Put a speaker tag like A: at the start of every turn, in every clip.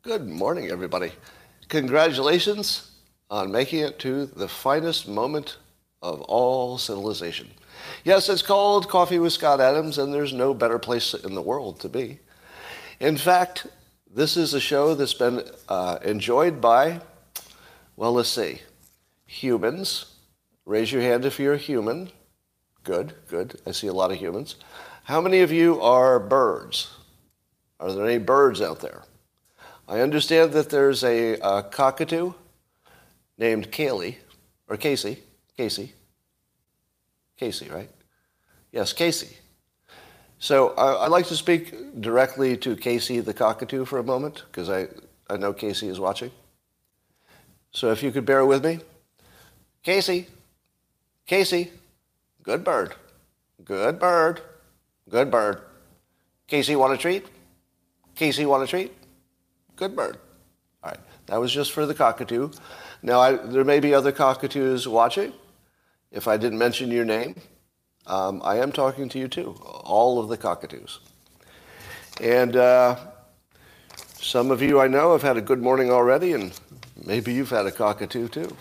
A: Good morning, everybody. Congratulations on making it to the finest moment of all civilization. Yes, it's called Coffee with Scott Adams, and there's no better place in the world to be. In fact, this is a show that's been uh, enjoyed by, well, let's see, humans. Raise your hand if you're a human. Good, good. I see a lot of humans. How many of you are birds? Are there any birds out there? I understand that there's a, a cockatoo named Kaylee, or Casey. Casey. Casey, right? Yes, Casey. So I, I'd like to speak directly to Casey the cockatoo for a moment, because I, I know Casey is watching. So if you could bear with me. Casey, Casey, good bird, good bird, good bird. Casey, want a treat? Casey, want a treat? Good bird. All right, that was just for the cockatoo. Now, I, there may be other cockatoos watching. If I didn't mention your name, um, I am talking to you too, all of the cockatoos. And uh, some of you I know have had a good morning already, and maybe you've had a cockatoo too.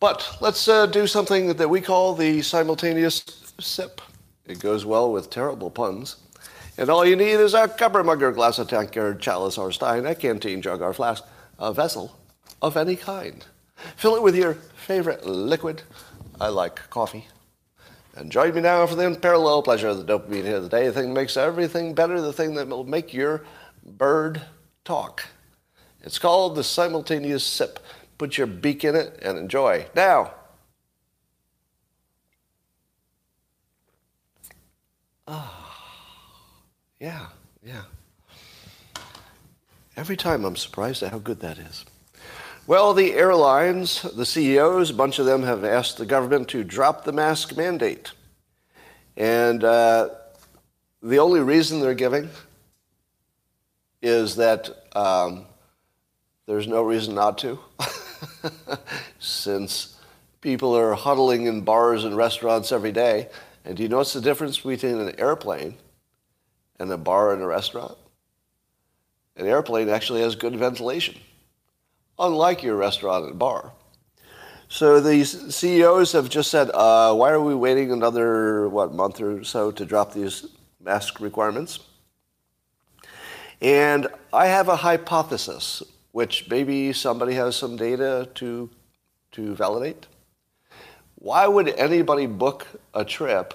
A: But let's uh, do something that we call the simultaneous sip. It goes well with terrible puns. And all you need is a copper mug or glass, a tankard, chalice or stein, a canteen, jug or flask, a vessel of any kind. Fill it with your favorite liquid. I like coffee. And join me now for the unparalleled pleasure of the dopamine hit of. The thing that makes everything better, the thing that will make your bird talk. It's called the simultaneous sip. Put your beak in it and enjoy. Now, Yeah, yeah. Every time I'm surprised at how good that is. Well, the airlines, the CEOs, a bunch of them have asked the government to drop the mask mandate. And uh, the only reason they're giving is that um, there's no reason not to, since people are huddling in bars and restaurants every day. And do you what's the difference between an airplane and a bar and a restaurant? An airplane actually has good ventilation, unlike your restaurant and bar. So the CEOs have just said, uh, why are we waiting another, what, month or so to drop these mask requirements? And I have a hypothesis, which maybe somebody has some data to, to validate. Why would anybody book a trip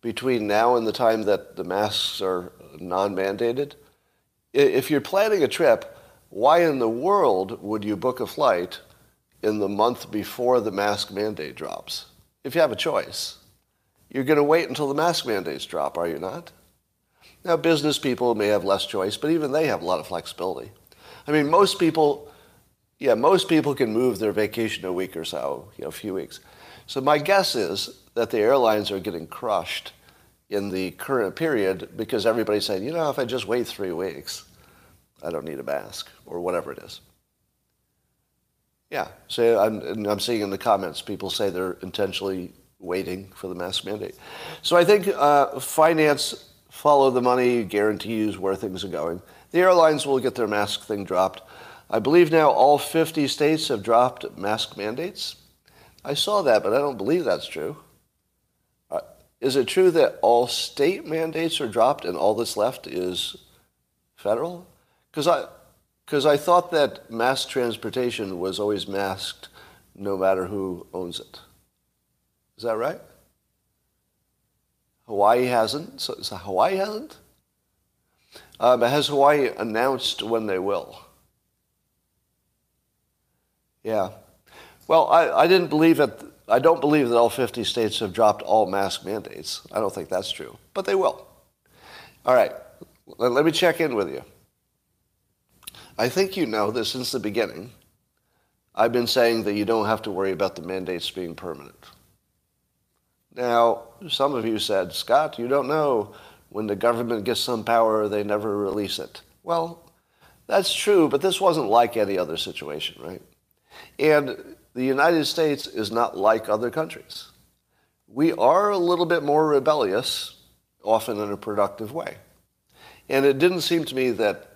A: between now and the time that the masks are non mandated. If you're planning a trip, why in the world would you book a flight in the month before the mask mandate drops? If you have a choice, you're going to wait until the mask mandates drop, are you not? Now, business people may have less choice, but even they have a lot of flexibility. I mean, most people, yeah, most people can move their vacation a week or so, you know, a few weeks. So my guess is that the airlines are getting crushed in the current period because everybody's saying, you know, if I just wait three weeks, I don't need a mask or whatever it is. Yeah, so I'm, I'm seeing in the comments people say they're intentionally waiting for the mask mandate. So I think uh, finance, follow the money, guarantees where things are going. The airlines will get their mask thing dropped. I believe now all 50 states have dropped mask mandates. I saw that, but I don't believe that's true. Uh, is it true that all state mandates are dropped and all that's left is federal? Because I, because I thought that mass transportation was always masked no matter who owns it. Is that right? Hawaii hasn't. So, so Hawaii hasn't? Um, has Hawaii announced when they will? Yeah. Well, I, I didn't believe that. I don't believe that all 50 states have dropped all mask mandates. I don't think that's true, but they will. All right, let, let me check in with you. I think you know that since the beginning, I've been saying that you don't have to worry about the mandates being permanent. Now, some of you said, Scott, you don't know. When the government gets some power, they never release it. Well, that's true, but this wasn't like any other situation, right? And the United States is not like other countries. We are a little bit more rebellious often in a productive way. And it didn't seem to me that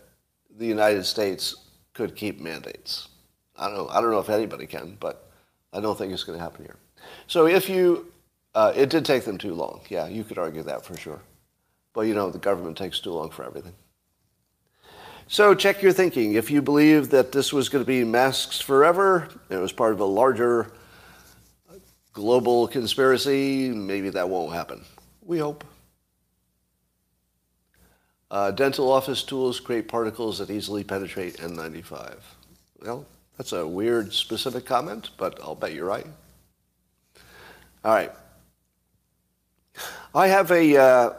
A: the United States could keep mandates. I don't know, I don't know if anybody can, but I don't think it's going to happen here. So if you, uh, it did take them too long. Yeah, you could argue that for sure. But you know, the government takes too long for everything. So check your thinking. If you believe that this was going to be masks forever, it was part of a larger global conspiracy, maybe that won't happen. We hope. Uh, dental office tools create particles that easily penetrate N95. Well, that's a weird specific comment, but I'll bet you're right. All right. I have a uh,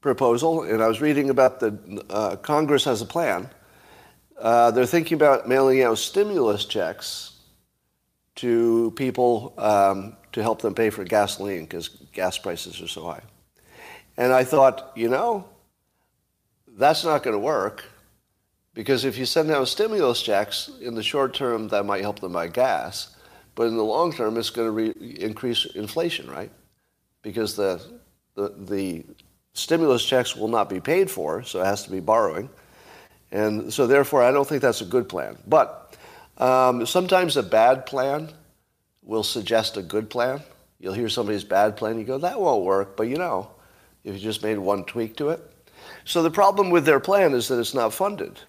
A: proposal, and I was reading about the uh, Congress has a plan. Uh, they're thinking about mailing out stimulus checks to people um, to help them pay for gasoline because gas prices are so high. And I thought, you know, that's not going to work because if you send out stimulus checks in the short term, that might help them buy gas, but in the long term, it's going to re- increase inflation, right? Because the, the the stimulus checks will not be paid for, so it has to be borrowing, and so therefore, I don't think that's a good plan. But um, sometimes a bad plan will suggest a good plan. You'll hear somebody's bad plan, you go, that won't work, but you know, if you just made one tweak to it. So the problem with their plan is that it's not funded.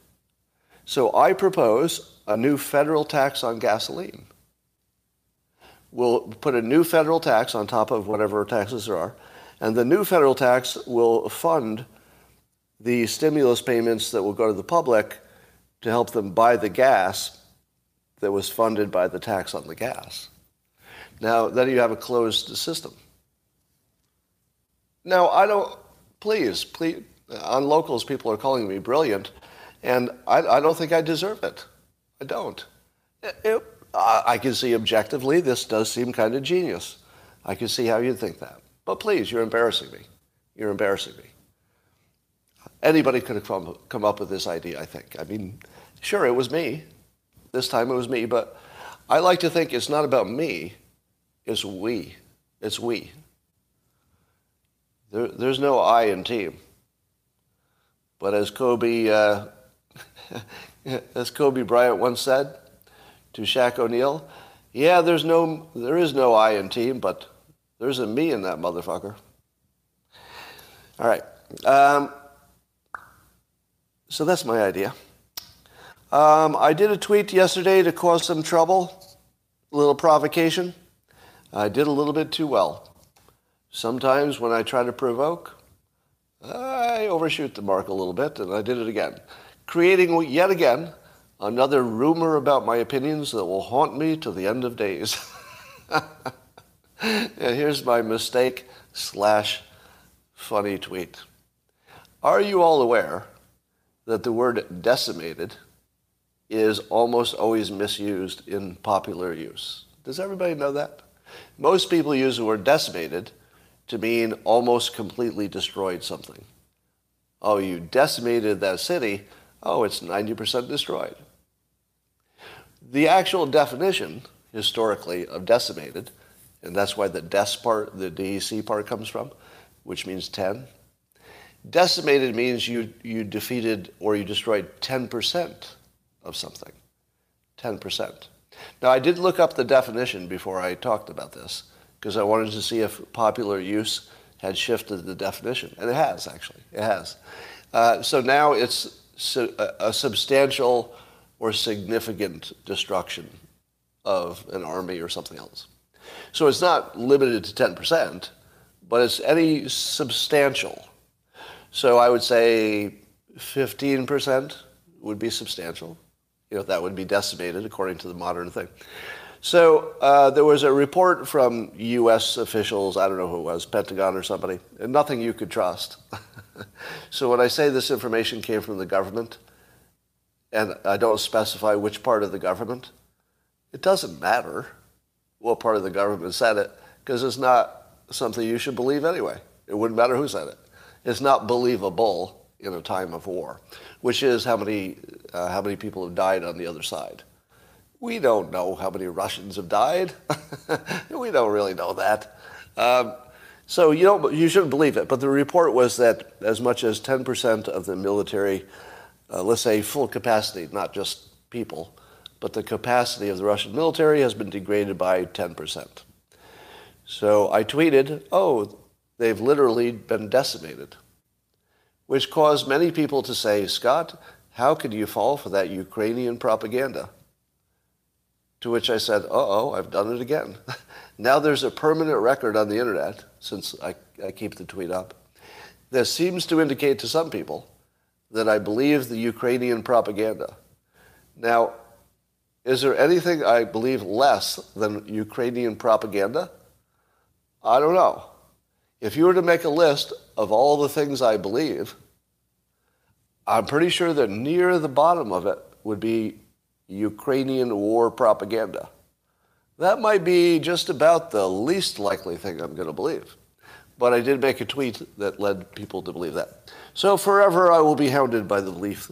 A: So I propose a new federal tax on gasoline. We'll put a new federal tax on top of whatever taxes there are, and the new federal tax will fund the stimulus payments that will go to the public to help them buy the gas that was funded by the tax on the gas. Now, then you have a closed system. Now, I don't, please, please, on locals, people are calling me brilliant, and I, I don't think I deserve it. I don't. It, it, I can see objectively this does seem kind of genius. I can see how you'd think that. But please, you're embarrassing me. You're embarrassing me. Anybody could have come, come up with this idea, I think. I mean, sure, it was me. This time it was me, but I like to think it's not about me, it's we. It's we. There, there's no I in team. But as Kobe, uh, as Kobe Bryant once said to Shaq O'Neal, yeah, there's no, there is no I in team, but there's a me in that motherfucker. All right. Um, so that's my idea. Um, I did a tweet yesterday to cause some trouble, a little provocation. I did a little bit too well. Sometimes when I try to provoke, I overshoot the mark a little bit, and I did it again, creating yet again another rumor about my opinions that will haunt me to the end of days. and here's my mistake slash funny tweet. Are you all aware that the word decimated is almost always misused in popular use? Does everybody know that? Most people use the word decimated to mean almost completely destroyed something. Oh, you decimated that city. Oh, it's 90% destroyed. The actual definition, historically, of decimated, and that's why the des part, the DEC part comes from, which means 10. Decimated means you, you defeated or you destroyed 10% of something. 10%. Now, I did look up the definition before I talked about this because I wanted to see if popular use had shifted the definition. And it has, actually. It has. Uh, so now it's su- a substantial or significant destruction of an army or something else. So it's not limited to 10%, but it's any substantial. So I would say 15% would be substantial. You know, that would be decimated according to the modern thing. So uh, there was a report from U.S. officials, I don't know who it was, Pentagon or somebody, and nothing you could trust. so when I say this information came from the government, and I don't specify which part of the government, it doesn't matter what part of the government said it, because it's not something you should believe anyway. It wouldn't matter who said it. It's not believable in a time of war, which is how many, uh, how many people have died on the other side. We don't know how many Russians have died. we don't really know that. Um, So you don't, you shouldn't believe it. But the report was that as much as 10% of the military, uh, let's say full capacity, not just people, but the capacity of the Russian military has been degraded by 10%. So I tweeted, oh, they've literally been decimated, which caused many people to say, Scott, how could you fall for that Ukrainian propaganda? To which I said, oh, I've done it again. now there's a permanent record on the internet, since I, I keep the tweet up, that seems to indicate to some people that I believe the Ukrainian propaganda. Now, is there anything I believe less than Ukrainian propaganda? I don't know. If you were to make a list of all the things I believe, I'm pretty sure that near the bottom of it would be Ukrainian war propaganda. That might be just about the least likely thing I'm going to believe. But I did make a tweet that led people to believe that. So forever I will be hounded by the belief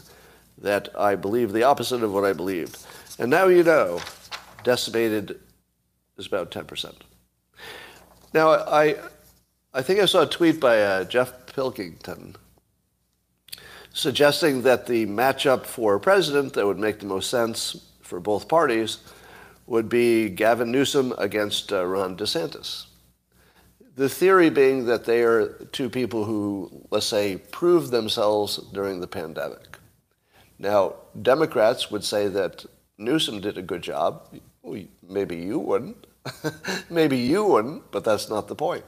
A: that I believe the opposite of what I believed. And now you know, decimated is about 10%. Now, I, I think I saw a tweet by uh, Jeff Pilkington suggesting that the matchup for president that would make the most sense for both parties would be Gavin Newsom against uh, Ron DeSantis. The theory being that they are two people who, let's say, proved themselves during the pandemic. Now, Democrats would say that Newsom did a good job. Maybe you wouldn't. Maybe you wouldn't, but that's not the point,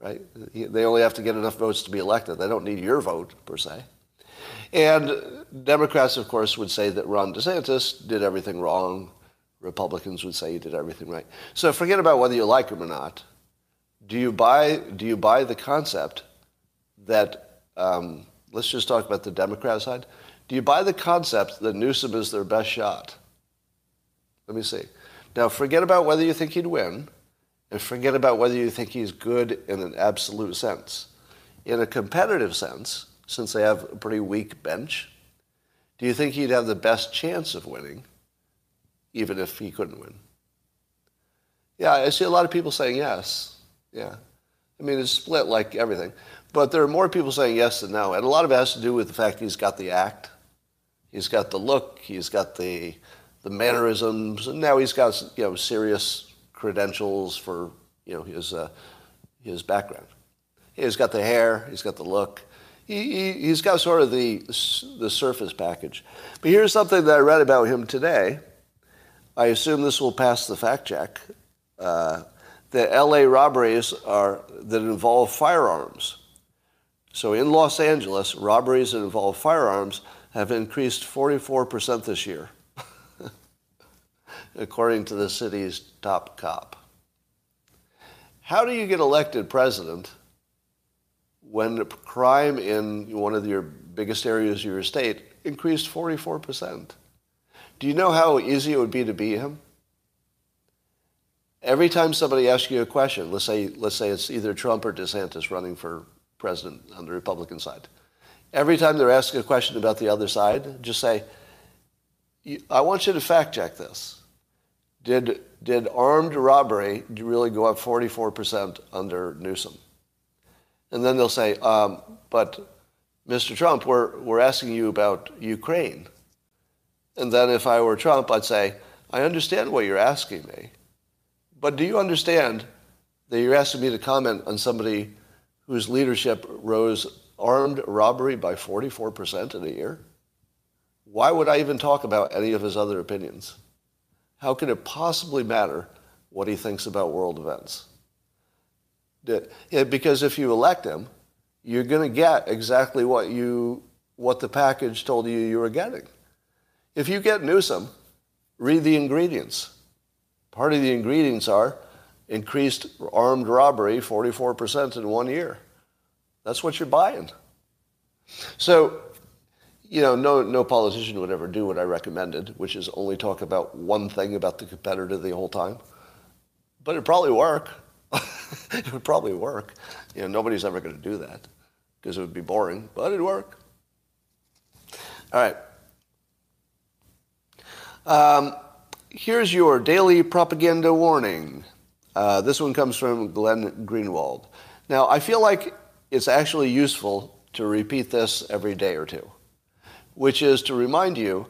A: right? They only have to get enough votes to be elected. They don't need your vote, per se. And Democrats, of course, would say that Ron DeSantis did everything wrong. Republicans would say he did everything right. So forget about whether you like him or not. Do you buy, do you buy the concept that, um, let's just talk about the Democrat side. Do you buy the concept that Newsom is their best shot? Let me see. Now, forget about whether you think he'd win, and forget about whether you think he's good in an absolute sense. In a competitive sense, since they have a pretty weak bench? Do you think he'd have the best chance of winning, even if he couldn't win? Yeah, I see a lot of people saying yes. Yeah. I mean, it's split like everything. But there are more people saying yes than no. And a lot of it has to do with the fact he's got the act, he's got the look, he's got the, the mannerisms, and now he's got you know, serious credentials for you know, his, uh, his background. He's got the hair, he's got the look, he, he, has got sort of the, the surface package. But here's something that I read about him today. I assume this will pass the fact check. Uh, the LA robberies are, that involve firearms. So in Los Angeles, robberies that involve firearms have increased 44% this year, according to the city's top cop. How do you get elected president when crime in one of your biggest areas of your state increased 44%. Do you know how easy it would be to beat him? Every time somebody asks you a question, let's say, let's say it's either Trump or DeSantis running for president on the Republican side. Every time they're asking a question about the other side, just say, I want you to fact check this. Did, did armed robbery really go up 44% under Newsom? And then they'll say, um, but Mr. Trump, we're, we're asking you about Ukraine. And then if I were Trump, I'd say, I understand what you're asking me. But do you understand that you're asking me to comment on somebody whose leadership rose armed robbery by 44% in a year? Why would I even talk about any of his other opinions? How can it possibly matter what he thinks about world events? because if you elect him, you're going to get exactly what you what the package told you you were getting. If you get Newsom, read the ingredients. Part of the ingredients are increased armed robbery 44% in one year. That's what you're buying. So, you know, no, no politician would ever do what I recommended, which is only talk about one thing about the competitor the whole time. But it'd probably work. it would probably work. You know, nobody's ever going to do that because it would be boring, but it'd work. All right. Um, here's your daily propaganda warning. Uh, this one comes from Glenn Greenwald. Now, I feel like it's actually useful to repeat this every day or two, which is to remind you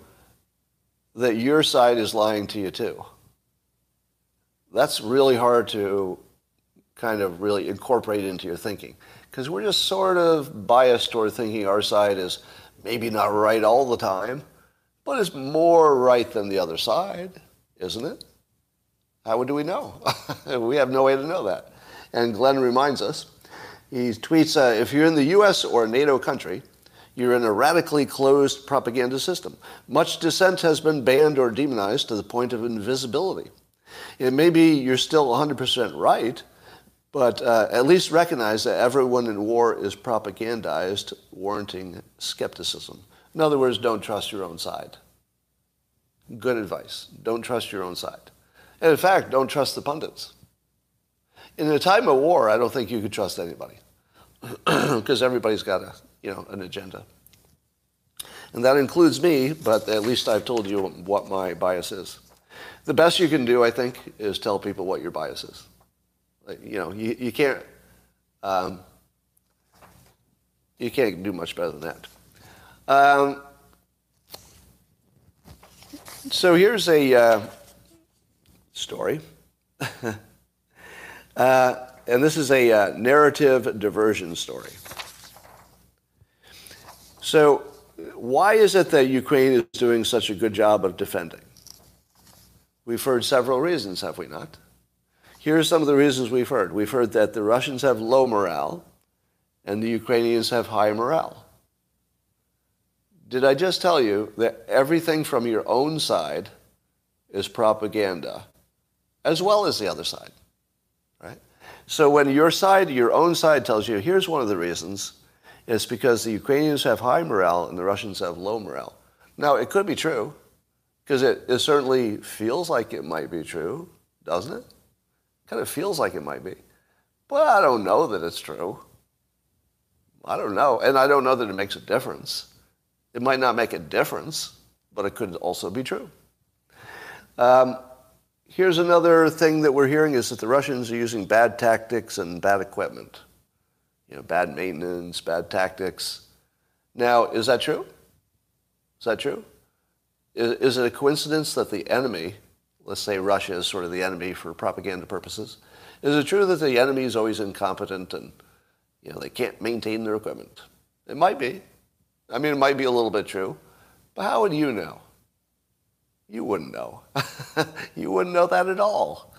A: that your side is lying to you too. That's really hard to kind of really incorporate into your thinking because we're just sort of biased toward thinking our side is maybe not right all the time, but is more right than the other side, isn't it? How do we know? we have no way to know that. And Glenn reminds us, he tweets, uh, if you're in the US or a NATO country, you're in a radically closed propaganda system. Much dissent has been banned or demonized to the point of invisibility. It may be you're still 100% right, but uh, at least recognize that everyone in war is propagandized, warranting skepticism. In other words, don't trust your own side. Good advice. Don't trust your own side. And in fact, don't trust the pundits. In a time of war, I don't think you could trust anybody because everybody's got a, you know, an agenda. And that includes me, but at least I've told you what my bias is. The best you can do, I think, is tell people what your bias is. You know, you, you can't um, you can't do much better than that. Um, so here's a uh, story. uh, and this is a uh, narrative diversion story. So, why is it that Ukraine is doing such a good job of defending? We've heard several reasons, have we not? Here are some of the reasons we've heard. We've heard that the Russians have low morale and the Ukrainians have high morale. Did I just tell you that everything from your own side is propaganda, as well as the other side? Right? So when your side, your own side tells you, here's one of the reasons, it's because the Ukrainians have high morale and the Russians have low morale. Now, it could be true, because it, it certainly feels like it might be true, doesn't it? Kind of feels like it might be. But I don't know that it's true. I don't know. And I don't know that it makes a difference. It might not make a difference, but it could also be true. Um, here's another thing that we're hearing is that the Russians are using bad tactics and bad equipment. You know, bad maintenance, bad tactics. Now, is that true? Is that true? Is, is it a coincidence that the enemy, let's say Russia is sort of the enemy for propaganda purposes, is it true that the enemy is always incompetent and you know, they can't maintain their equipment? It might be. I mean, it might be a little bit true, but how would you know? You wouldn't know. you wouldn't know that at all.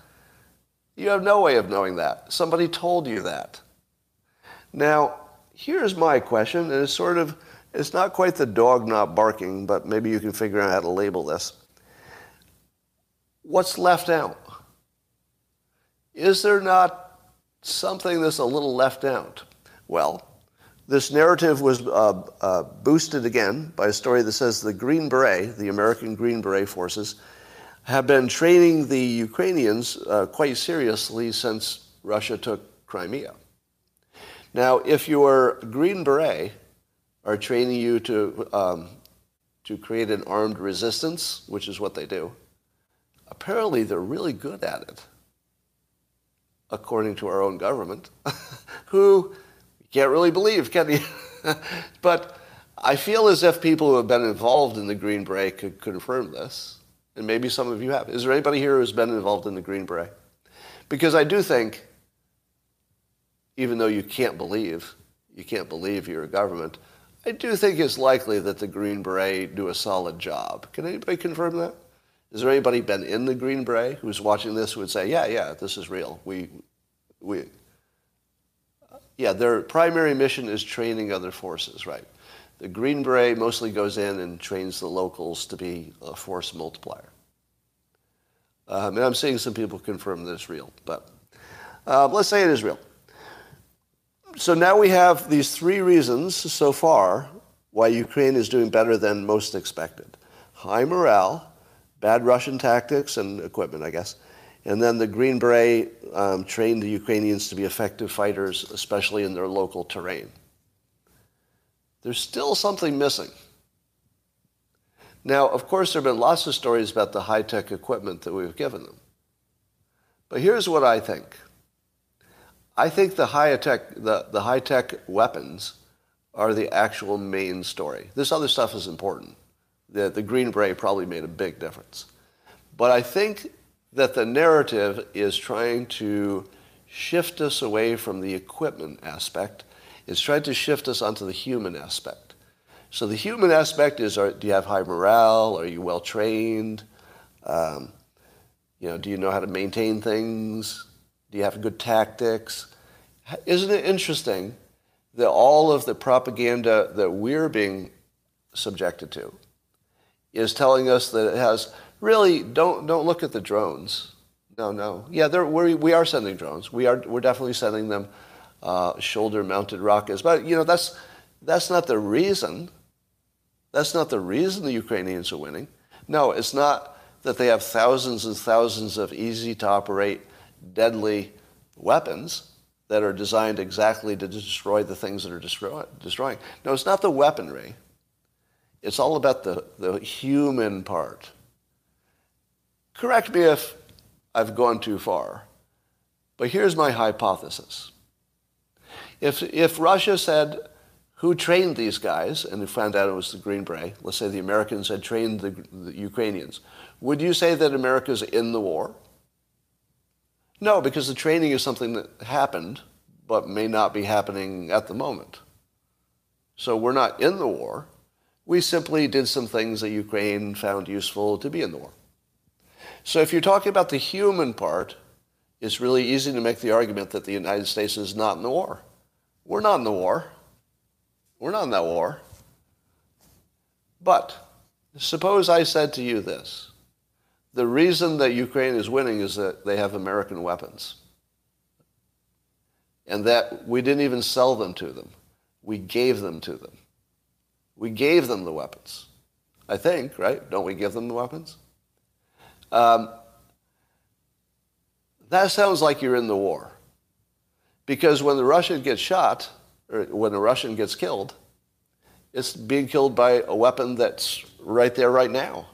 A: You have no way of knowing that. Somebody told you that. Now, here's my question, and it's sort of, it's not quite the dog not barking, but maybe you can figure out how to label this. What's left out? Is there not something that's a little left out? Well, this narrative was uh, uh, boosted again by a story that says the Green Beret, the American Green Beret forces, have been training the Ukrainians uh, quite seriously since Russia took Crimea. Now, if your Green Beret are training you to, um, to create an armed resistance, which is what they do, apparently they're really good at it, according to our own government, who can't really believe, can you? but I feel as if people who have been involved in the Green Beret could confirm this. And maybe some of you have. Is there anybody here who's been involved in the Green Beret? Because I do think, even though you can't believe, you can't believe you're a government, I do think it's likely that the Green Beret do a solid job. Can anybody confirm that? Is there anybody been in the Green Beret who's watching this who would say, yeah, yeah, this is real. We, we, yeah, their primary mission is training other forces, right? The Green Beret mostly goes in and trains the locals to be a force multiplier. Um, and I'm seeing some people confirm that it's real, but uh, let's say it is real. So now we have these three reasons so far why Ukraine is doing better than most expected high morale, bad Russian tactics and equipment, I guess, and then the Green Beret um, trained the Ukrainians to be effective fighters, especially in their local terrain. There's still something missing. Now, of course, there have been lots of stories about the high tech equipment that we've given them. But here's what I think I think the high tech the, the high tech weapons are the actual main story. This other stuff is important. The, the Green Beret probably made a big difference. But I think that the narrative is trying to shift us away from the equipment aspect. It's trying to shift us onto the human aspect. So the human aspect is: are, do you have high morale? Are you well trained? Um, you know, do you know how to maintain things? Do you have good tactics? Isn't it interesting that all of the propaganda that we're being subjected to is telling us that it has really don't don't look at the drones. No, no. Yeah, we're, we are sending drones. We are we're definitely sending them uh, shoulder-mounted rockets. But you know that's that's not the reason. That's not the reason the Ukrainians are winning. No, it's not that they have thousands and thousands of easy-to-operate, deadly weapons that are designed exactly to destroy the things that are destroy, destroying. No, it's not the weaponry. It's all about the, the human part. Correct me if I've gone too far, but here's my hypothesis. If, if Russia said, who trained these guys, and they found out it was the Green Beret, let's say the Americans had trained the, the Ukrainians, would you say that America's in the war? No, because the training is something that happened, but may not be happening at the moment. So we're not in the war. We simply did some things that Ukraine found useful to be in the war. So if you're talking about the human part, it's really easy to make the argument that the United States is not in the war. We're not in the war. We're not in that war. But suppose I said to you this the reason that Ukraine is winning is that they have American weapons. And that we didn't even sell them to them. We gave them to them. We gave them the weapons. I think, right? Don't we give them the weapons? Um, that sounds like you're in the war. Because when the Russian gets shot, or when a Russian gets killed, it's being killed by a weapon that's right there, right now.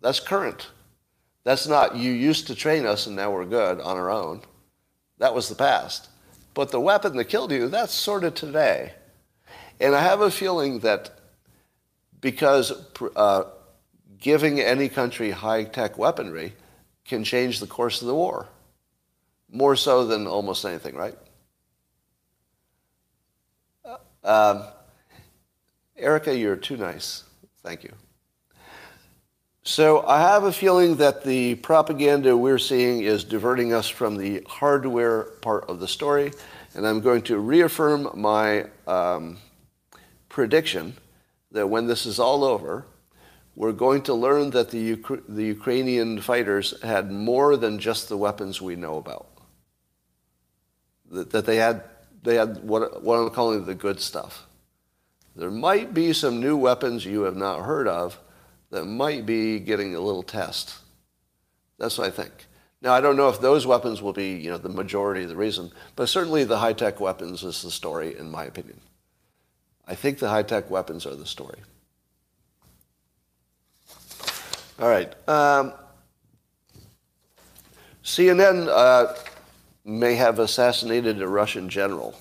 A: That's current. That's not you used to train us and now we're good on our own. That was the past. But the weapon that killed you, that's sort of today. And I have a feeling that because uh, giving any country high tech weaponry can change the course of the war, more so than almost anything, right? Uh, um, Erica, you're too nice. Thank you. So I have a feeling that the propaganda we're seeing is diverting us from the hardware part of the story, and I'm going to reaffirm my um, prediction that when this is all over, we're going to learn that the, Ukra- the Ukrainian fighters had more than just the weapons we know about. That, that they had, they had what, what I'm calling the good stuff. There might be some new weapons you have not heard of that might be getting a little test. That's what I think. Now, I don't know if those weapons will be, you know, the majority of the reason, but certainly the high-tech weapons is the story, in my opinion. I think the high-tech weapons are the story. All right. Um, CNN uh, may have assassinated a Russian general.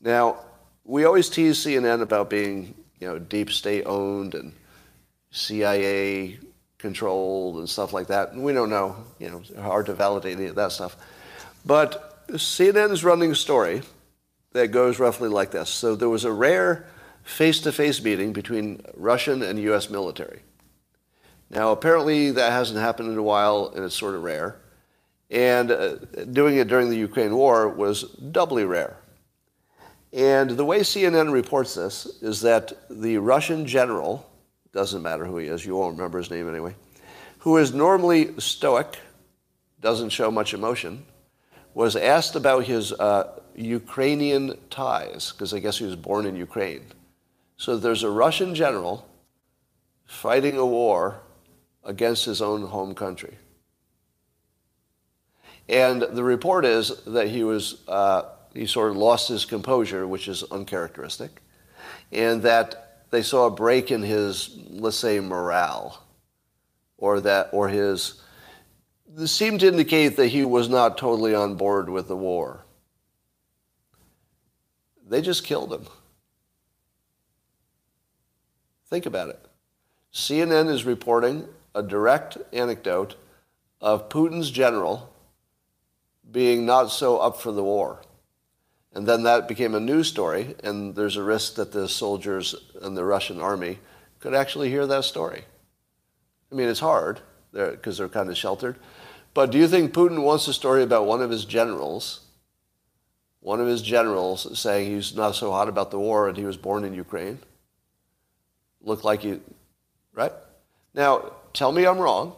A: Now, we always tease CNN about being, you know, deep state owned and CIA controlled and stuff like that. We don't know, you know, hard to validate any of that stuff. But CNN is running a story that goes roughly like this. So there was a rare face-to-face meeting between Russian and U.S. military. Now, apparently that hasn't happened in a while, and it's sort of rare. And uh, doing it during the Ukraine war was doubly rare. And the way CNN reports this is that the Russian general doesn't matter who he is, you won't remember his name anyway, who is normally stoic, doesn't show much emotion, was asked about his uh, Ukrainian ties, because I guess he was born in Ukraine. So there's a Russian general fighting a war against his own home country. And the report is that he was, uh, he sort of lost his composure, which is uncharacteristic, and that they saw a break in his, let's say, morale, or that, or his, this seemed to indicate that he was not totally on board with the war. They just killed him. Think about it. CNN is reporting a direct anecdote of Putin's general being not so up for the war. And then that became a news story, and there's a risk that the soldiers in the Russian army could actually hear that story. I mean, it's hard because they're, they're kind of sheltered. But do you think Putin wants a story about one of his generals, one of his generals saying he's not so hot about the war and he was born in Ukraine? Look like you, right? Now, tell me I'm wrong.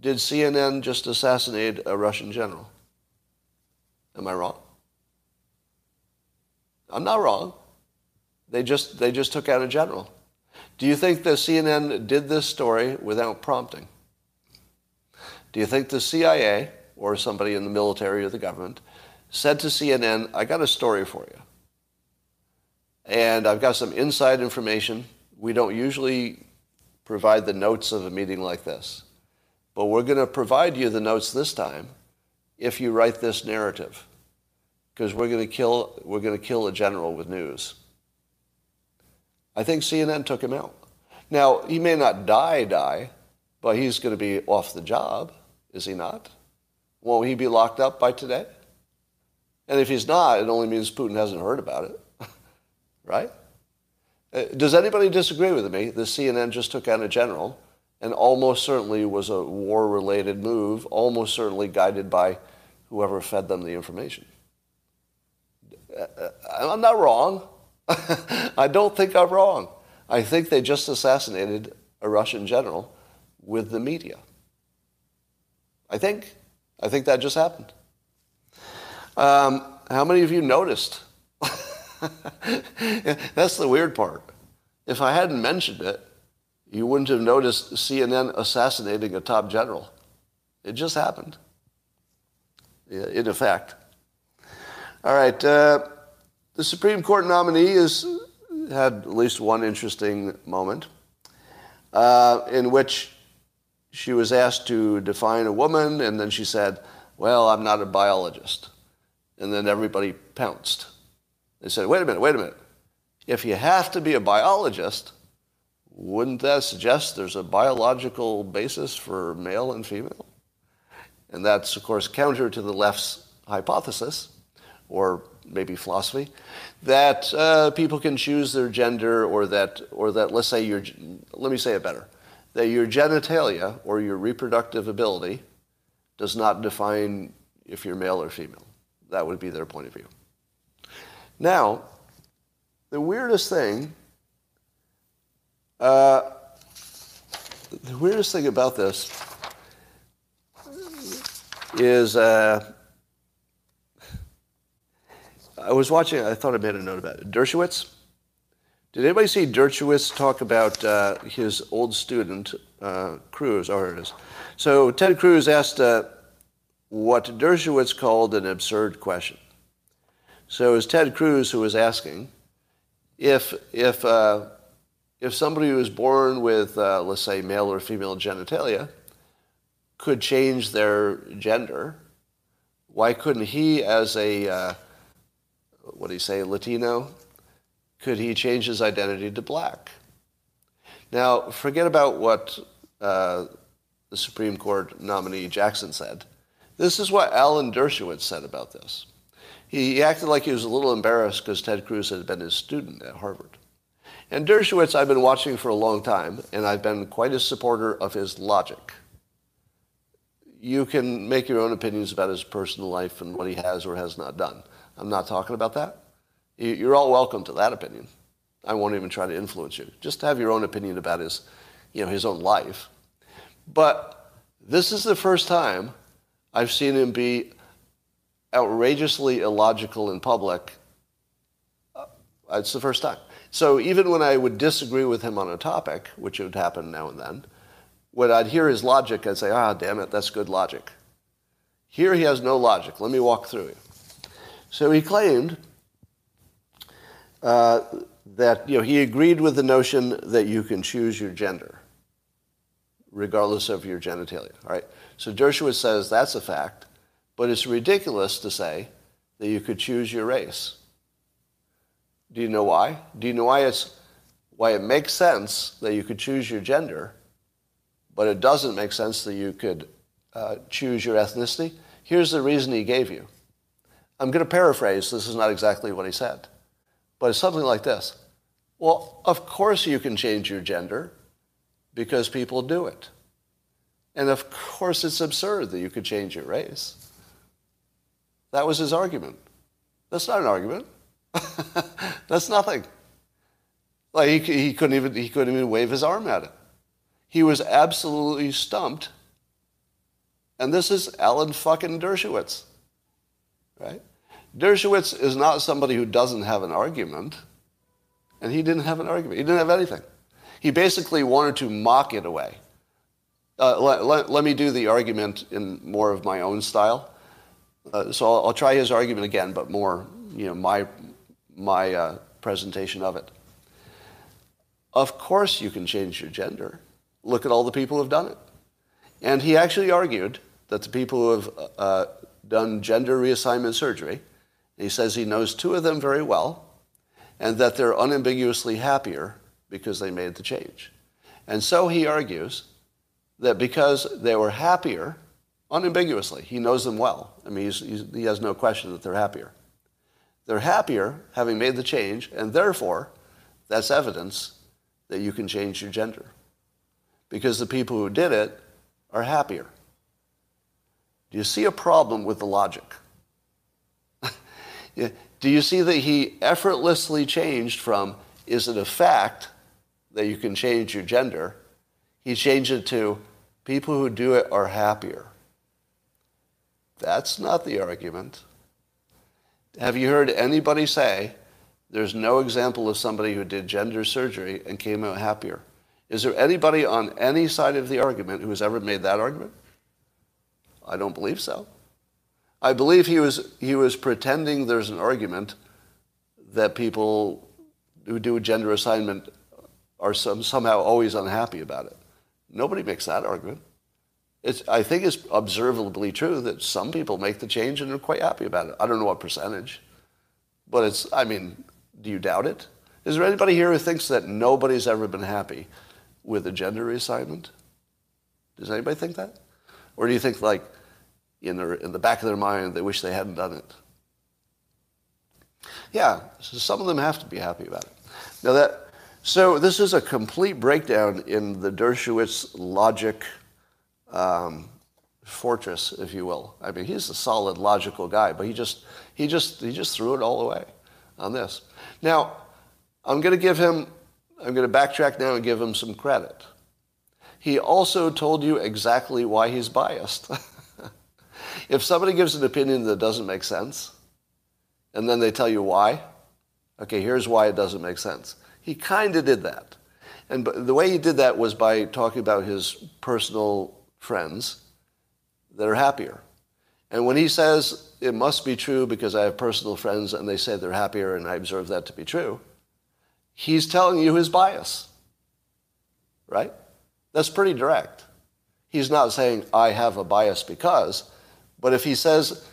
A: Did CNN just assassinate a Russian general? Am I wrong? I'm not wrong. They just, they just took out a general. Do you think the CNN did this story without prompting? Do you think the CIA or somebody in the military or the government said to CNN, I got a story for you. And I've got some inside information. We don't usually provide the notes of a meeting like this. But we're going to provide you the notes this time if you write this narrative because we're going to kill we're going to kill a general with news. I think CNN took him out. Now he may not die, die, but he's going to be off the job, is he not? Won't he be locked up by today? And if he's not, it only means Putin hasn't heard about it, right? Uh, does anybody disagree with me? The CNN just took out a general, and almost certainly was a war-related move, almost certainly guided by whoever fed them the information. Uh, I'm not wrong. I don't think I'm wrong. I think they just assassinated a Russian general with the media. I think. I think that just happened. Um, how many of you noticed? That's the weird part. If I hadn't mentioned it, you wouldn't have noticed CNN assassinating a top general. It just happened, in effect. All right. Uh, the Supreme Court nominee has had at least one interesting moment uh, in which she was asked to define a woman, and then she said, Well, I'm not a biologist. And then everybody pounced. They said, Wait a minute, wait a minute. If you have to be a biologist, wouldn't that suggest there's a biological basis for male and female? And that's, of course, counter to the left's hypothesis or maybe philosophy, that uh, people can choose their gender or that, or that, let's say, your, let me say it better, that your genitalia or your reproductive ability does not define if you're male or female. That would be their point of view. Now, the weirdest thing, uh, the weirdest thing about this is uh, I was watching, I thought I made a note about it. Dershowitz. Did anybody see Dershowitz talk about uh, his old student, uh, Cruz? Oh, here it is. So Ted Cruz asked uh, what Dershowitz called an absurd question. So it was Ted Cruz who was asking if, if, uh, if somebody who was born with, uh, let's say, male or female genitalia could change their gender, why couldn't he, as a uh, what do you say, Latino? Could he change his identity to black? Now, forget about what uh, the Supreme Court nominee Jackson said. This is what Alan Dershowitz said about this. He acted like he was a little embarrassed because Ted Cruz had been his student at Harvard. And Dershowitz I've been watching for a long time, and I've been quite a supporter of his logic. You can make your own opinions about his personal life and what he has or has not done. I'm not talking about that. You're all welcome to that opinion. I won't even try to influence you. Just have your own opinion about his, you know, his own life. But this is the first time I've seen him be outrageously illogical in public. Uh, it's the first time. So even when I would disagree with him on a topic, which would happen now and then, when I'd hear his logic, I'd say, ah, damn it, that's good logic. Here he has no logic. Let me walk through it. So he claimed uh, that you know, he agreed with the notion that you can choose your gender, regardless of your genitalia. All right? So Dershowitz says that's a fact, but it's ridiculous to say that you could choose your race. Do you know why? Do you know why it's why it makes sense that you could choose your gender, but it doesn't make sense that you could uh, choose your ethnicity? Here's the reason he gave you. I'm going to paraphrase. This is not exactly what he said, but it's something like this. Well, of course you can change your gender because people do it. And of course it's absurd that you could change your race. That was his argument. That's not an argument. That's nothing. Like he, he, couldn't even, he couldn't even wave his arm at it. He was absolutely stumped. And this is Alan fucking Dershowitz, right? Dershowitz is not somebody who doesn't have an argument. And he didn't have an argument. He didn't have anything. He basically wanted to mock it away. Uh, let, let, let, me do the argument in more of my own style. Uh, so I'll, I'll, try his argument again, but more, you know, my, my uh, presentation of it. Of course you can change your gender. Look at all the people who have done it. And he actually argued that the people who have uh, done gender reassignment surgery, he says he knows two of them very well, and that they're unambiguously happier because they made the change. And so he argues that because they were happier, unambiguously, he knows them well. I mean, he's, he's, he has no question that they're happier. They're happier having made the change, and therefore, that's evidence that you can change your gender. Because the people who did it are happier. Do you see a problem with the logic? Do you see that he effortlessly changed from, is it a fact that you can change your gender? He changed it to, people who do it are happier. That's not the argument. Have you heard anybody say there's no example of somebody who did gender surgery and came out happier? Is there anybody on any side of the argument who has ever made that argument? I don't believe so. I believe he was, he was pretending there's an argument that people who do a gender assignment are some, somehow always unhappy about it. Nobody makes that argument. It's, I think it's observably true that some people make the change and are quite happy about it. I don't know what percentage, but it's, I mean, do you doubt it? Is there anybody here who thinks that nobody's ever been happy with a gender reassignment? Does anybody think that? Or do you think like in, their, in the back of their mind, they wish they hadn't done it. Yeah, so some of them have to be happy about it. Now that, so this is a complete breakdown in the Dershowitz logic um, fortress, if you will. I mean, he's a solid, logical guy, but he just, he just, he just threw it all away on this. Now, I'm going to give him, I'm going to backtrack now and give him some credit. He also told you exactly why he's biased. If somebody gives an opinion that doesn't make sense, and then they tell you why, okay, here's why it doesn't make sense. He kind of did that. And the way he did that was by talking about his personal friends that are happier. And when he says it must be true because I have personal friends and they say they're happier and I observe that to be true, he's telling you his bias. Right? That's pretty direct. He's not saying I have a bias because. But if he says,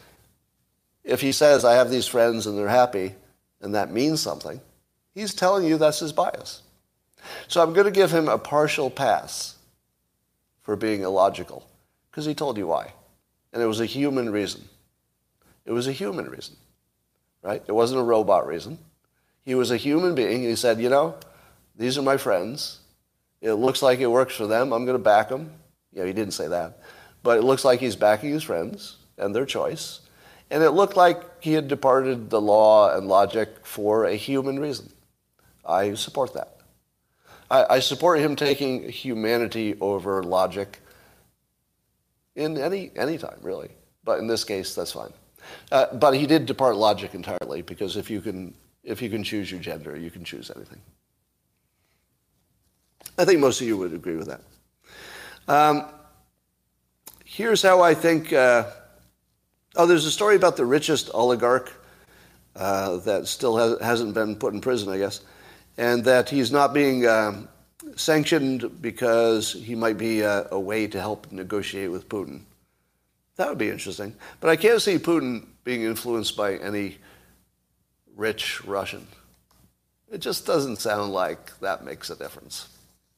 A: if he says, I have these friends and they're happy, and that means something, he's telling you that's his bias. So I'm going to give him a partial pass for being illogical, because he told you why. And it was a human reason. It was a human reason, right? It wasn't a robot reason. He was a human being. and He said, you know, these are my friends. It looks like it works for them. I'm going to back them. Yeah, he didn't say that. But it looks like he's backing his friends and their choice. And it looked like he had departed the law and logic for a human reason. I support that. I, I support him taking humanity over logic in any any time, really. But in this case, that's fine. Uh, but he did depart logic entirely because if you can if you can choose your gender, you can choose anything. I think most of you would agree with that. Um, Here's how I think. Uh, oh, there's a story about the richest oligarch uh, that still has, not been put in prison, I guess, and that he's not being um, sanctioned because he might be a, a way to help negotiate with Putin. That would be interesting. But I can't see Putin being influenced by any rich Russian. It just doesn't sound like that makes a difference.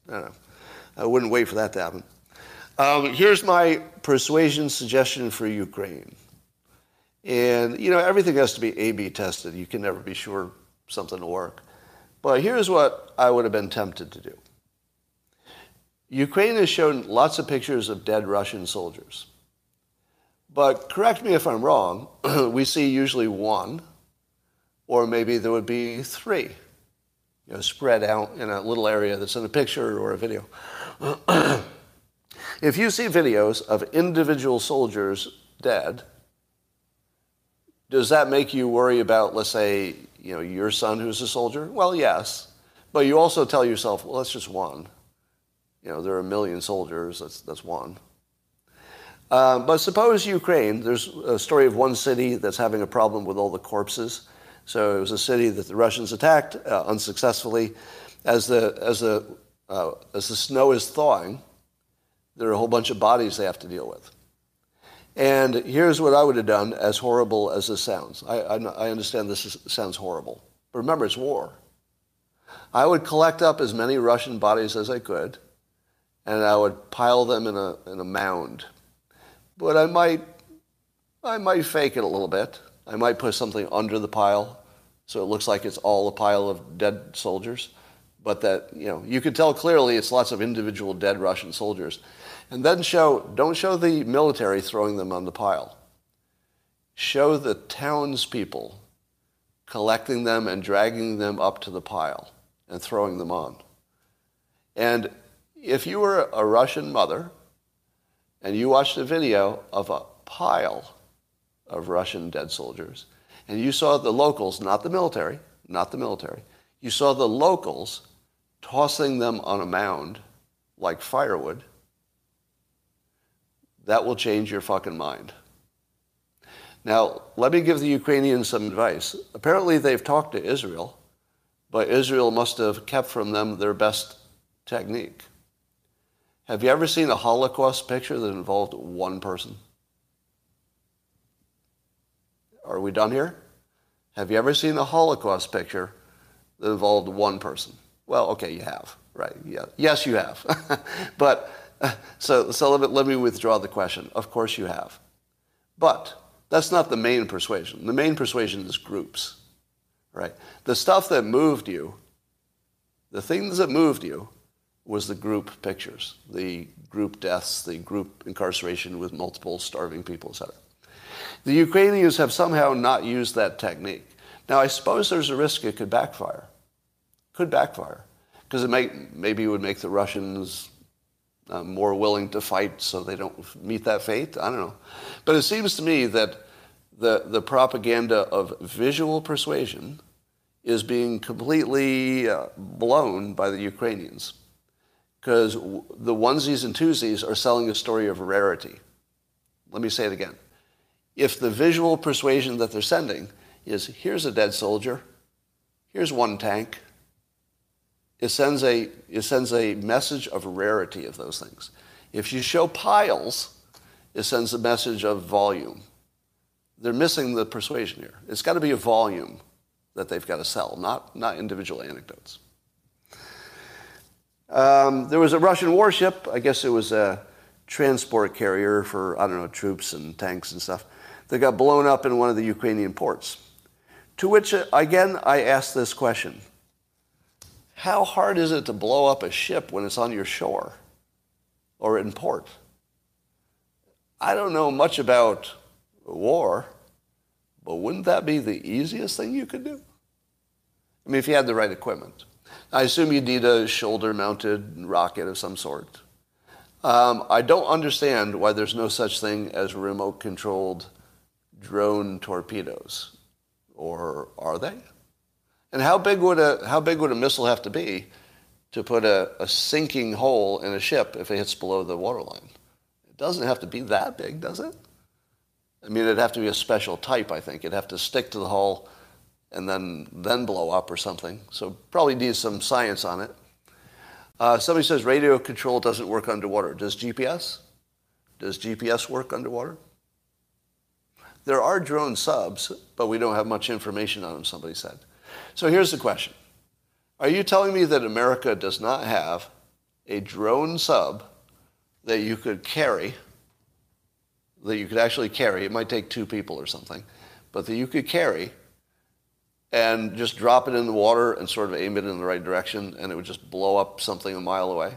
A: I don't know. I wouldn't wait for that to happen. Um, here's my persuasion suggestion for Ukraine. And, you know, everything has to be A B tested. You can never be sure something will work. But here's what I would have been tempted to do Ukraine has shown lots of pictures of dead Russian soldiers. But correct me if I'm wrong, we see usually one, or maybe there would be three, you know, spread out in a little area that's in a picture or a video. if you see videos of individual soldiers dead, does that make you worry about, let's say, you know, your son who's a soldier? Well, yes. But you also tell yourself, well, that's just one. You know, there are a million soldiers, that's, that's one. Uh, but suppose Ukraine, there's a story of one city that's having a problem with all the corpses. So it was a city that the Russians attacked uh, unsuccessfully. As the, as, the, uh, as the snow is thawing, there are a whole bunch of bodies they have to deal with. And here's what I would have done, as horrible as this sounds. I, I, I understand this is, sounds horrible, but remember, it's war. I would collect up as many Russian bodies as I could, and I would pile them in a, in a mound but I might, I might fake it a little bit. I might put something under the pile so it looks like it's all a pile of dead soldiers. But that, you know, you can tell clearly it's lots of individual dead Russian soldiers. And then show, don't show the military throwing them on the pile. Show the townspeople collecting them and dragging them up to the pile and throwing them on. And if you were a Russian mother and you watched a video of a pile of Russian dead soldiers, and you saw the locals, not the military, not the military, you saw the locals tossing them on a mound like firewood, that will change your fucking mind. Now, let me give the Ukrainians some advice. Apparently, they've talked to Israel, but Israel must have kept from them their best technique. Have you ever seen a Holocaust picture that involved one person? Are we done here? Have you ever seen a Holocaust picture that involved one person? Well, okay, you have, right? Yeah. Yes, you have. but so, so let, me, let me withdraw the question. Of course you have. But that's not the main persuasion. The main persuasion is groups, right? The stuff that moved you, the things that moved you, was the group pictures, the group deaths, the group incarceration with multiple starving people, etc. The Ukrainians have somehow not used that technique. Now, I suppose there's a risk it could backfire. Could backfire. Because it may, maybe it would make the Russians uh, more willing to fight so they don't meet that fate. I don't know. But it seems to me that the, the propaganda of visual persuasion is being completely uh, blown by the Ukrainians because the onesies and twosies are selling a story of rarity. Let me say it again. If the visual persuasion that they're sending is here's a dead soldier, here's one tank, it sends a, it sends a message of rarity of those things. If you show piles, it sends a message of volume. They're missing the persuasion here. It's got to be a volume that they've got to sell, not, not individual anecdotes. Um, there was a Russian warship, I guess it was a transport carrier for, I don't know, troops and tanks and stuff, that got blown up in one of the Ukrainian ports. To which, uh, again, I asked this question How hard is it to blow up a ship when it's on your shore or in port? I don't know much about war, but wouldn't that be the easiest thing you could do? I mean, if you had the right equipment. I assume you'd need a shoulder mounted rocket of some sort. Um, I don't understand why there's no such thing as remote controlled drone torpedoes. Or are they? And how big would a, how big would a missile have to be to put a, a sinking hole in a ship if it hits below the waterline? It doesn't have to be that big, does it? I mean, it'd have to be a special type, I think. It'd have to stick to the hull and then then blow up or something. So probably needs some science on it. Uh, somebody says radio control doesn't work underwater. Does GPS? Does GPS work underwater? There are drone subs, but we don't have much information on them, somebody said. So here's the question. Are you telling me that America does not have a drone sub that you could carry, that you could actually carry? It might take two people or something, but that you could carry and just drop it in the water and sort of aim it in the right direction and it would just blow up something a mile away?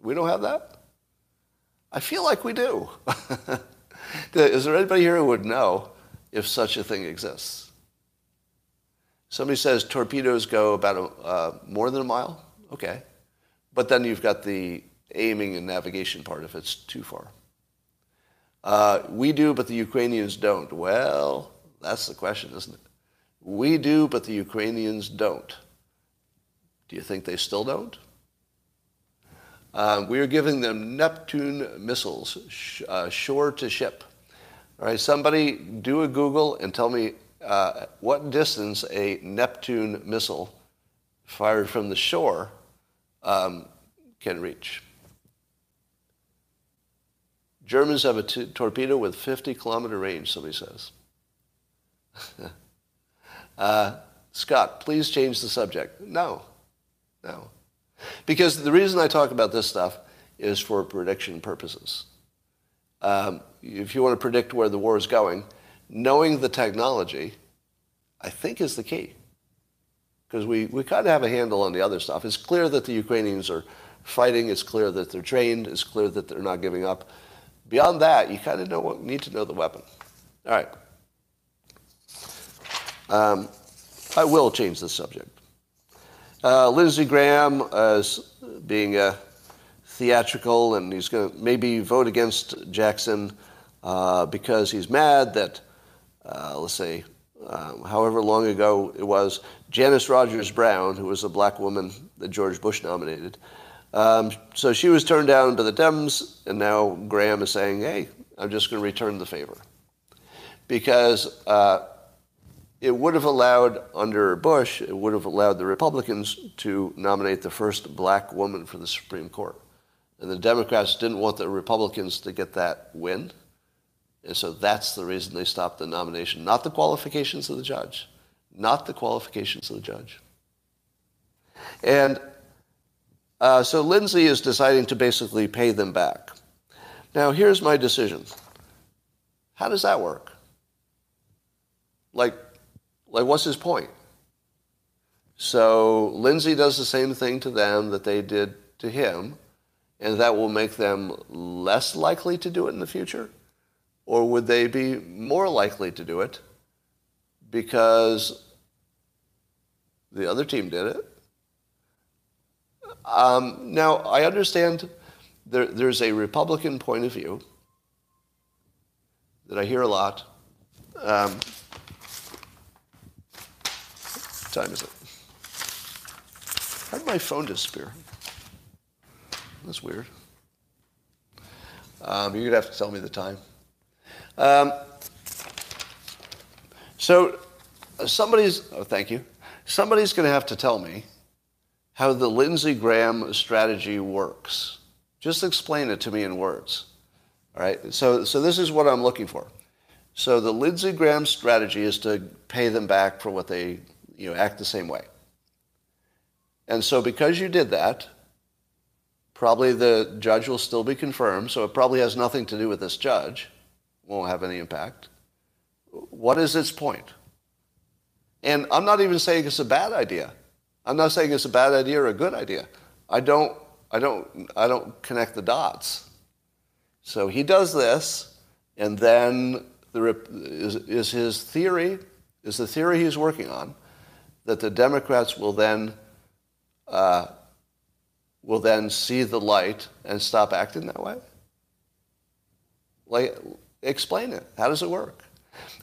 A: We don't have that? I feel like we do. Is there anybody here who would know if such a thing exists? Somebody says torpedoes go about a, uh, more than a mile. Okay. But then you've got the aiming and navigation part if it's too far. Uh, we do, but the Ukrainians don't. Well, that's the question, isn't it? We do, but the Ukrainians don't. Do you think they still don't? Uh, we are giving them Neptune missiles, sh- uh, shore to ship. All right, somebody do a Google and tell me uh, what distance a Neptune missile fired from the shore um, can reach. Germans have a t- torpedo with 50 kilometer range, somebody says. uh, Scott, please change the subject. No, no. Because the reason I talk about this stuff is for prediction purposes. Um, if you want to predict where the war is going, knowing the technology, I think is the key. Because we, we kind of have a handle on the other stuff. It's clear that the Ukrainians are fighting. It's clear that they're trained. It's clear that they're not giving up. Beyond that, you kind of need to know the weapon. All right. Um, I will change the subject. Uh, Lindsey Graham as being a theatrical, and he's going to maybe vote against Jackson uh, because he's mad that, uh, let's say, uh, however long ago it was, Janice Rogers Brown, who was a black woman that George Bush nominated. Um, so she was turned down by the Dems, and now Graham is saying, hey, I'm just going to return the favor. Because uh, it would have allowed, under Bush, it would have allowed the Republicans to nominate the first black woman for the Supreme Court. And the Democrats didn't want the Republicans to get that win. And so that's the reason they stopped the nomination, not the qualifications of the judge. Not the qualifications of the judge. And uh, so Lindsey is deciding to basically pay them back. Now, here's my decision. How does that work? Like, like, what's his point? So Lindsey does the same thing to them that they did to him, and that will make them less likely to do it in the future? Or would they be more likely to do it because the other team did it? Um, now, I understand there, there's a Republican point of view that I hear a lot. Um, time is it? How did my phone disappear? That's weird. Um, you're going to have to tell me the time. Um, so somebody's, oh, thank you. Somebody's going to have to tell me how the Lindsey Graham strategy works. Just explain it to me in words. All right. So, so this is what I'm looking for. So the Lindsey Graham strategy is to pay them back for what they you know, act the same way. And so because you did that, probably the judge will still be confirmed, so it probably has nothing to do with this judge, won't have any impact. What is its point? And I'm not even saying it's a bad idea. I'm not saying it's a bad idea or a good idea. I don't, I don't, I don't connect the dots. So he does this, and then the, is, is his theory, is the theory he's working on, that the Democrats will then uh, will then see the light and stop acting that way? Like, explain it. How does it work?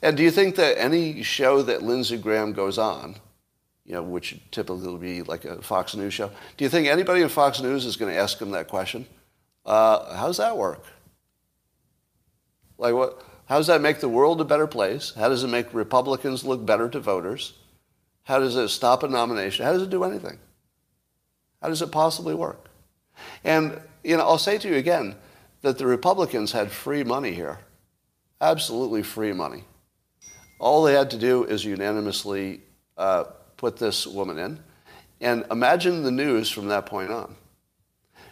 A: And do you think that any show that Lindsey Graham goes on, you know, which typically will be like a Fox News show, do you think anybody in Fox News is going to ask him that question? Uh, how does that work? Like, what? How does that make the world a better place? How does it make Republicans look better to voters? How does it stop a nomination? How does it do anything? How does it possibly work? And you know, I'll say to you again that the Republicans had free money here, absolutely free money. All they had to do is unanimously uh, put this woman in, And imagine the news from that point on.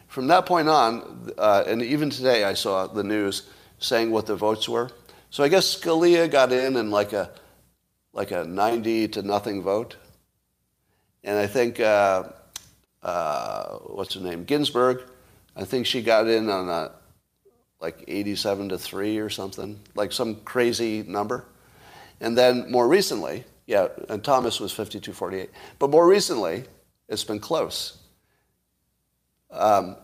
A: From that point on, uh, and even today I saw the news saying what the votes were. So I guess Scalia got in in like a, like a 90 to nothing vote. And I think, uh, uh, what's her name? Ginsburg, I think she got in on a, like 87 to 3 or something, like some crazy number. And then more recently, yeah, and Thomas was 52-48. But more recently, it's been close. Um,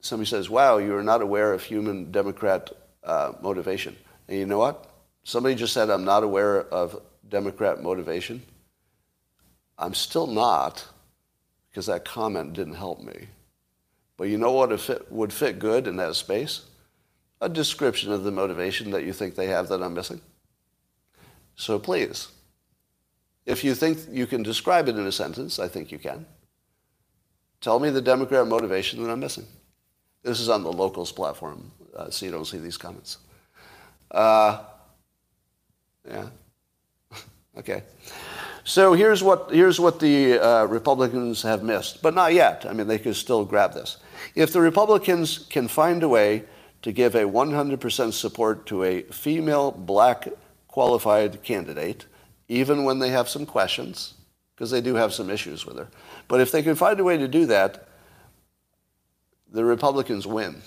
A: somebody says, wow, you are not aware of human Democrat uh, motivation. And you know what? Somebody just said, I'm not aware of Democrat motivation. I'm still not, because that comment didn't help me. But you know what fit, would fit good in that space? A description of the motivation that you think they have that I'm missing. So please, if you think you can describe it in a sentence, I think you can. Tell me the Democrat motivation that I'm missing. This is on the locals platform, uh, so you don't see these comments. Uh, yeah. okay. So here's what, here's what the uh, Republicans have missed, but not yet. I mean, they could still grab this. If the Republicans can find a way to give a 100% support to a female black qualified candidate, even when they have some questions, because they do have some issues with her, but if they can find a way to do that, the Republicans win.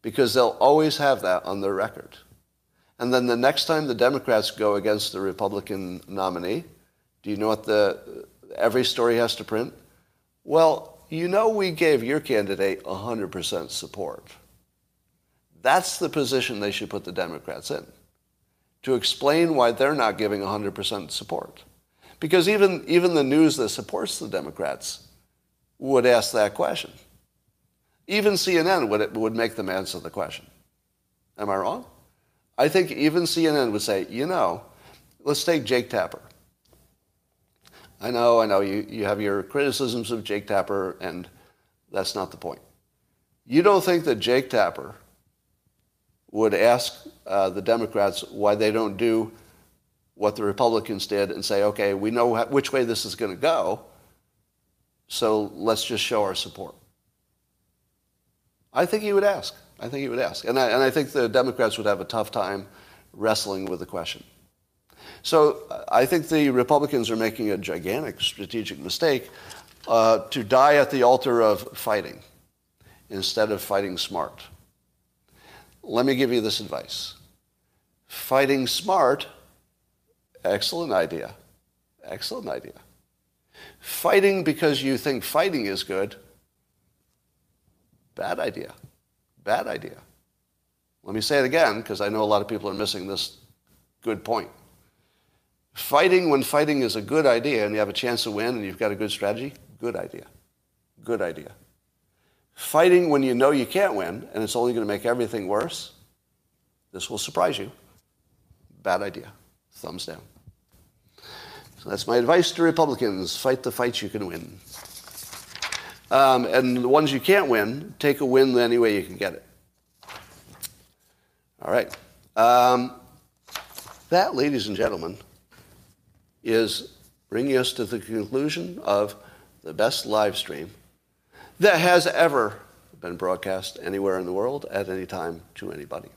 A: Because they'll always have that on their record. And then the next time the Democrats go against the Republican nominee, do you know what the every story has to print? Well, you know we gave your candidate 100% support. That's the position they should put the Democrats in. To explain why they're not giving 100% support. Because even, even the news that supports the Democrats would ask that question. Even CNN would, would make them answer the question. Am I wrong? I think even CNN would say, you know, let's take Jake Tapper. I know, I know, you, you have your criticisms of Jake Tapper, and that's not the point. You don't think that Jake Tapper would ask uh, the Democrats why they don't do what the Republicans did and say, okay, we know which way this is going to go, so let's just show our support. I think he would ask. I think he would ask. And I, and I think the Democrats would have a tough time wrestling with the question. So uh, I think the Republicans are making a gigantic strategic mistake uh, to die at the altar of fighting instead of fighting smart. Let me give you this advice. Fighting smart Excellent idea. Excellent idea. Fighting because you think fighting is good, bad idea. Bad idea. Let me say it again because I know a lot of people are missing this good point. Fighting when fighting is a good idea and you have a chance to win and you've got a good strategy, good idea. Good idea. Fighting when you know you can't win and it's only going to make everything worse, this will surprise you. Bad idea. Thumbs down. So that's my advice to Republicans fight the fights you can win. Um, and the ones you can't win, take a win any way you can get it. All right. Um, that, ladies and gentlemen, is bringing us to the conclusion of the best live stream that has ever been broadcast anywhere in the world at any time to anybody.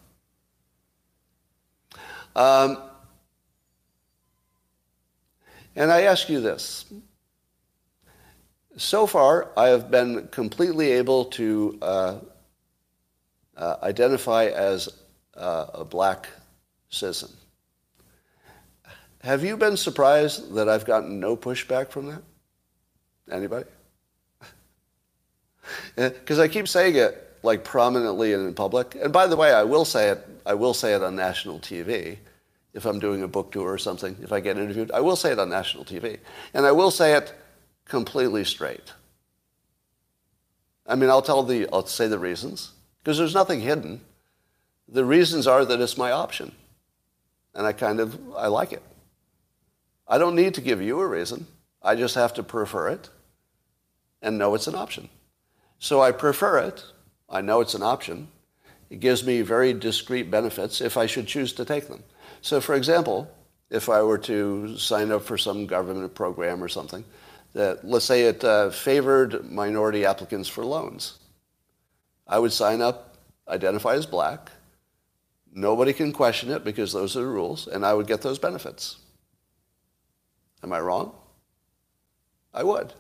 A: Um, and I ask you this. So far, I have been completely able to uh, uh, identify as uh, a black citizen. Have you been surprised that I've gotten no pushback from that? Anybody? Because I keep saying it like prominently and in public. And by the way, I will say it. I will say it on national TV if I'm doing a book tour or something, if I get interviewed. I will say it on national TV. And I will say it completely straight. I mean, I'll tell the, I'll say the reasons, because there's nothing hidden. The reasons are that it's my option. And I kind of, I like it. I don't need to give you a reason. I just have to prefer it and know it's an option. So I prefer it. I know it's an option. It gives me very discrete benefits if I should choose to take them. So, for example, if I were to sign up for some government program or something, that, let's say it uh, favored minority applicants for loans. I would sign up, identify as black. Nobody can question it because those are the rules, and I would get those benefits. Am I wrong? I would.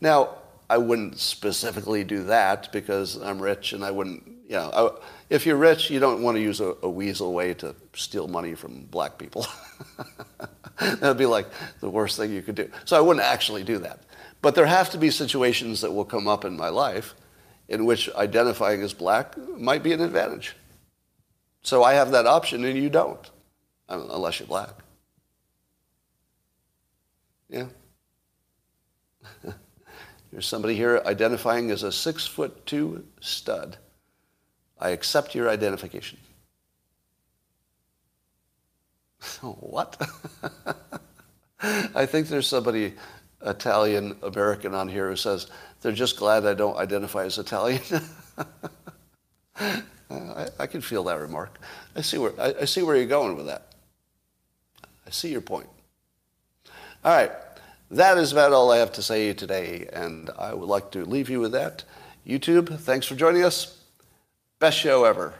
A: Now, I wouldn't specifically do that because I'm rich and I wouldn't, you know, I, if you're rich, you don't want to use a, a weasel way to steal money from black people. that would be like the worst thing you could do. So I wouldn't actually do that. But there have to be situations that will come up in my life in which identifying as black might be an advantage. So I have that option and you don't, unless you're black. Yeah. There's somebody here identifying as a six foot two stud. I accept your identification. what? I think there's somebody Italian American on here who says they're just glad I don't identify as Italian. I, I, can feel that remark. I see where I, I see where you're going with that. I see your point. All right. That is about all I have to say today, and I would like to leave you with that. YouTube, thanks for joining us. Best show ever.